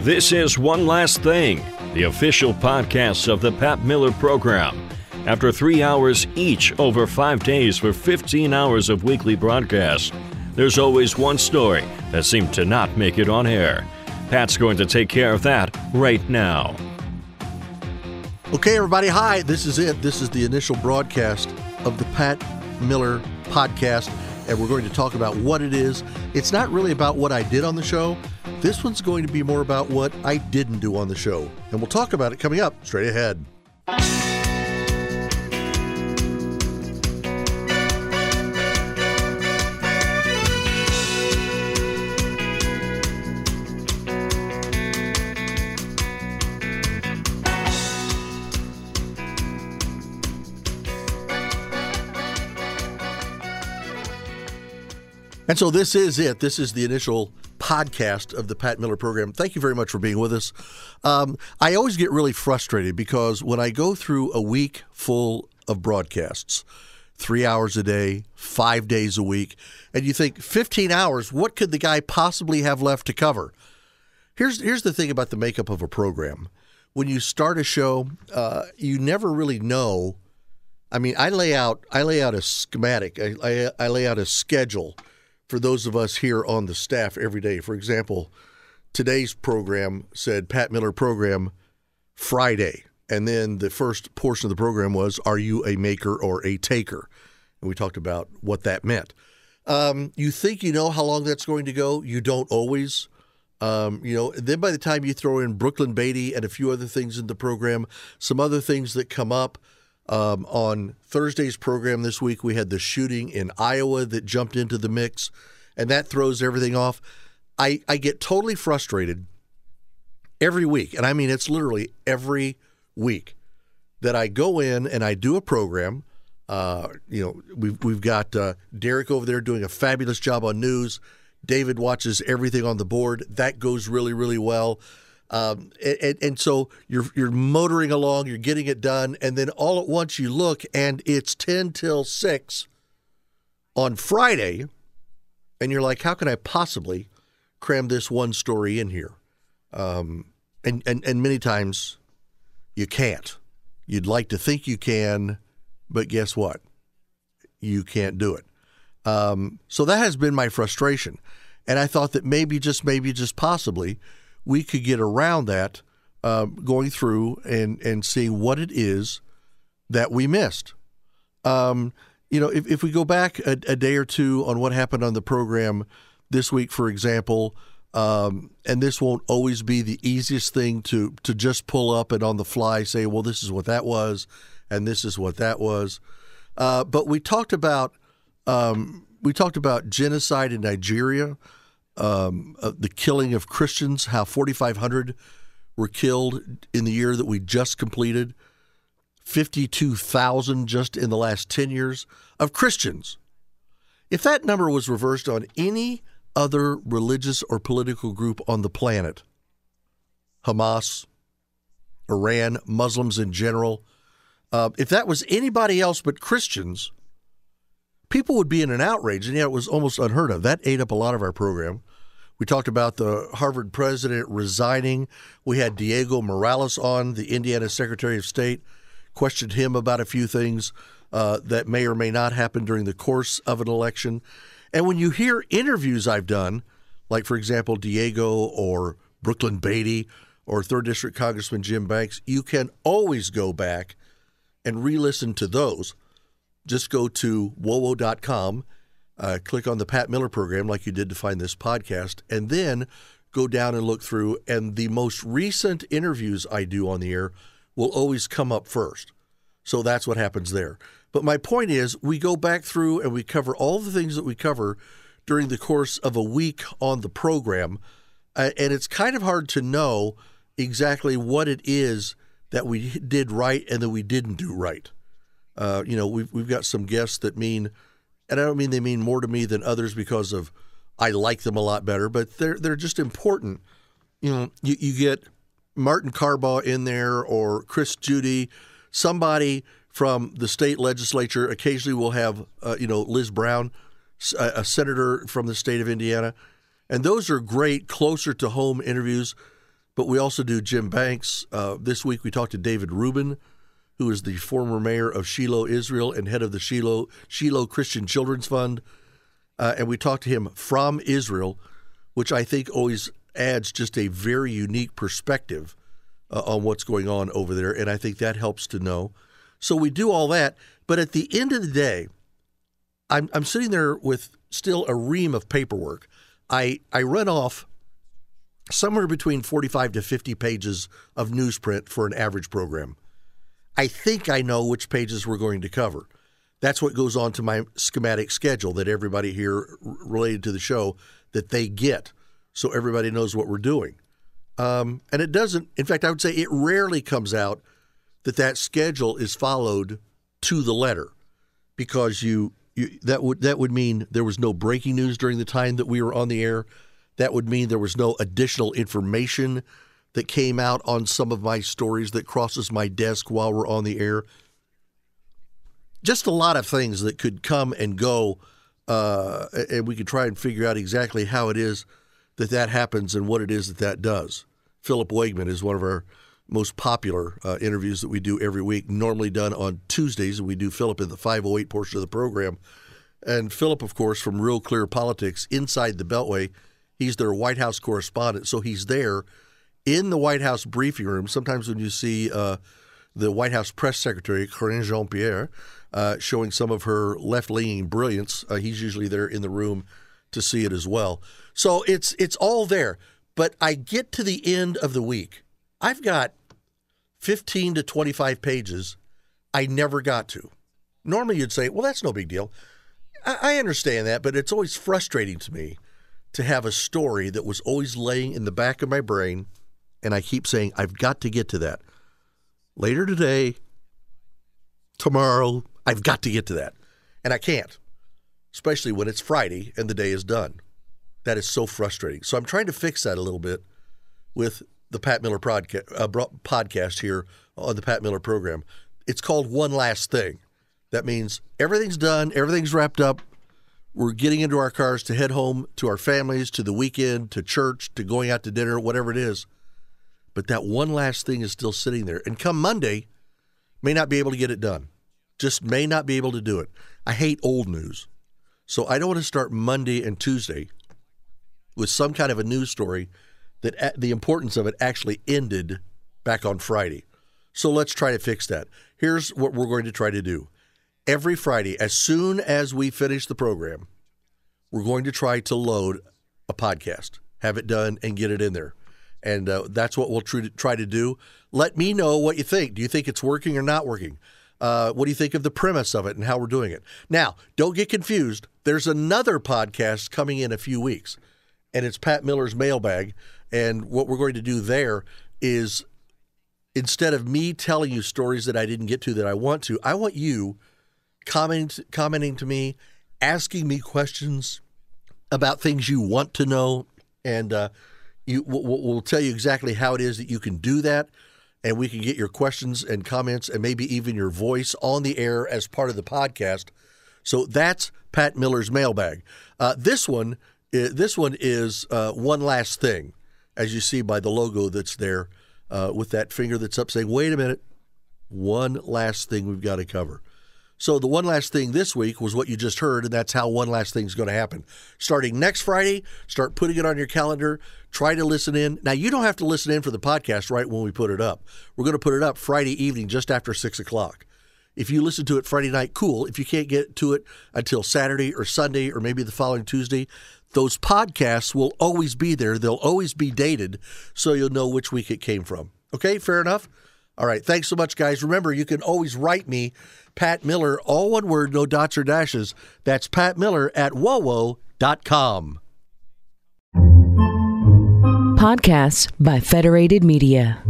This is One Last Thing, the official podcast of the Pat Miller Program. After three hours each over five days for 15 hours of weekly broadcast, there's always one story that seemed to not make it on air. Pat's going to take care of that right now. Okay, everybody, hi. This is it. This is the initial broadcast of the Pat Miller podcast, and we're going to talk about what it is. It's not really about what I did on the show. This one's going to be more about what I didn't do on the show, and we'll talk about it coming up straight ahead. And so this is it. This is the initial podcast of the Pat Miller program. Thank you very much for being with us. Um, I always get really frustrated because when I go through a week full of broadcasts, three hours a day, five days a week, and you think 15 hours, what could the guy possibly have left to cover? Here's here's the thing about the makeup of a program. When you start a show, uh, you never really know. I mean, I lay out I lay out a schematic. I, I, I lay out a schedule for those of us here on the staff every day. For example, today's program said Pat Miller program Friday. And then the first portion of the program was Are you a maker or a taker? And we talked about what that meant. Um, you think you know how long that's going to go. You don't always. Um, you know, then by the time you throw in Brooklyn Beatty and a few other things in the program, some other things that come up, um, on Thursday's program this week, we had the shooting in Iowa that jumped into the mix, and that throws everything off. I, I get totally frustrated every week, and I mean it's literally every week that I go in and I do a program. Uh, you know, we've we've got uh, Derek over there doing a fabulous job on news. David watches everything on the board. That goes really, really well. Um, and, and, so you're you're motoring along, you're getting it done, and then all at once you look and it's ten till six on Friday, and you're like, how can I possibly cram this one story in here? Um, and, and and many times you can't. You'd like to think you can, but guess what? You can't do it. Um, so that has been my frustration, and I thought that maybe, just maybe, just possibly we could get around that uh, going through and, and seeing what it is that we missed. Um, you know, if, if we go back a, a, day or two on what happened on the program this week, for example, um, and this won't always be the easiest thing to to just pull up and on the fly say, well, this is what that was, and this is what that was. Uh, but we talked about um, we talked about genocide in Nigeria um, uh, the killing of Christians, how 4,500 were killed in the year that we just completed, 52,000 just in the last 10 years of Christians. If that number was reversed on any other religious or political group on the planet, Hamas, Iran, Muslims in general, uh, if that was anybody else but Christians, people would be in an outrage, and yet it was almost unheard of. That ate up a lot of our program. We talked about the Harvard president resigning. We had Diego Morales on, the Indiana Secretary of State, questioned him about a few things uh, that may or may not happen during the course of an election. And when you hear interviews I've done, like, for example, Diego or Brooklyn Beatty or 3rd District Congressman Jim Banks, you can always go back and re listen to those. Just go to wowo.com uh, click on the Pat Miller program like you did to find this podcast, and then go down and look through. And the most recent interviews I do on the air will always come up first. So that's what happens there. But my point is, we go back through and we cover all the things that we cover during the course of a week on the program. Uh, and it's kind of hard to know exactly what it is that we did right and that we didn't do right. Uh, you know, we've, we've got some guests that mean and I don't mean they mean more to me than others because of I like them a lot better, but they're they're just important. You know, you, you get Martin Carbaugh in there or Chris Judy, somebody from the state legislature. Occasionally, we'll have uh, you know Liz Brown, a, a senator from the state of Indiana, and those are great, closer to home interviews. but we also do Jim Banks. Uh, this week we talked to David Rubin, who is the former mayor of Shiloh, Israel, and head of the Shiloh Shiloh Christian Children's Fund. Uh, and we talked to him from Israel, which I think always adds just a very unique perspective uh, on what's going on over there. And I think that helps to know. So we do all that. But at the end of the day, I'm, I'm sitting there with still a ream of paperwork. I, I run off somewhere between 45 to 50 pages of newsprint for an average program. I think I know which pages we're going to cover. That's what goes on to my schematic schedule that everybody here related to the show that they get, so everybody knows what we're doing. Um, and it doesn't. In fact, I would say it rarely comes out that that schedule is followed to the letter, because you, you that would that would mean there was no breaking news during the time that we were on the air. That would mean there was no additional information that came out on some of my stories that crosses my desk while we're on the air. Just a lot of things that could come and go, uh, and we could try and figure out exactly how it is that that happens and what it is that that does. Philip Wegmann is one of our most popular uh, interviews that we do every week, normally done on Tuesdays, and we do Philip in the 508 portion of the program. And Philip, of course, from Real Clear Politics inside the Beltway, he's their White House correspondent, so he's there in the White House briefing room. Sometimes when you see uh, the White House press secretary, Karine Jean Pierre, uh, showing some of her left leaning brilliance, uh, he's usually there in the room to see it as well. So it's it's all there. But I get to the end of the week. I've got 15 to 25 pages I never got to. Normally you'd say, well, that's no big deal. I, I understand that, but it's always frustrating to me to have a story that was always laying in the back of my brain. And I keep saying, I've got to get to that. Later today, tomorrow, I've got to get to that. And I can't, especially when it's Friday and the day is done. That is so frustrating. So I'm trying to fix that a little bit with the Pat Miller podcast, uh, podcast here on the Pat Miller program. It's called One Last Thing. That means everything's done, everything's wrapped up. We're getting into our cars to head home to our families, to the weekend, to church, to going out to dinner, whatever it is. But that one last thing is still sitting there. And come Monday, may not be able to get it done. Just may not be able to do it. I hate old news. So I don't want to start Monday and Tuesday with some kind of a news story that the importance of it actually ended back on Friday. So let's try to fix that. Here's what we're going to try to do. Every Friday, as soon as we finish the program, we're going to try to load a podcast, have it done, and get it in there. And uh, that's what we'll try to do. Let me know what you think. Do you think it's working or not working? Uh, what do you think of the premise of it and how we're doing it? Now, don't get confused. There's another podcast coming in a few weeks, and it's Pat Miller's Mailbag. And what we're going to do there is instead of me telling you stories that I didn't get to that I want to, I want you comment, commenting to me, asking me questions about things you want to know, and uh, you we'll, we'll tell you exactly how it is that you can do that, and we can get your questions and comments and maybe even your voice on the air as part of the podcast. So that's Pat Miller's mailbag. Uh, this one, uh, this one is uh, one last thing as you see by the logo that's there uh, with that finger that's up saying, wait a minute, one last thing we've got to cover. So the one last thing this week was what you just heard, and that's how one last thing is going to happen. Starting next Friday, start putting it on your calendar. Try to listen in. Now you don't have to listen in for the podcast right when we put it up. We're going to put it up Friday evening, just after six o'clock. If you listen to it Friday night, cool. If you can't get to it until Saturday or Sunday or maybe the following Tuesday, those podcasts will always be there. They'll always be dated so you'll know which week it came from. Okay, fair enough? All right, thanks so much, guys. Remember, you can always write me, Pat Miller, all one word, no dots or dashes. That's Pat Miller at wowo.com. Podcasts by Federated Media.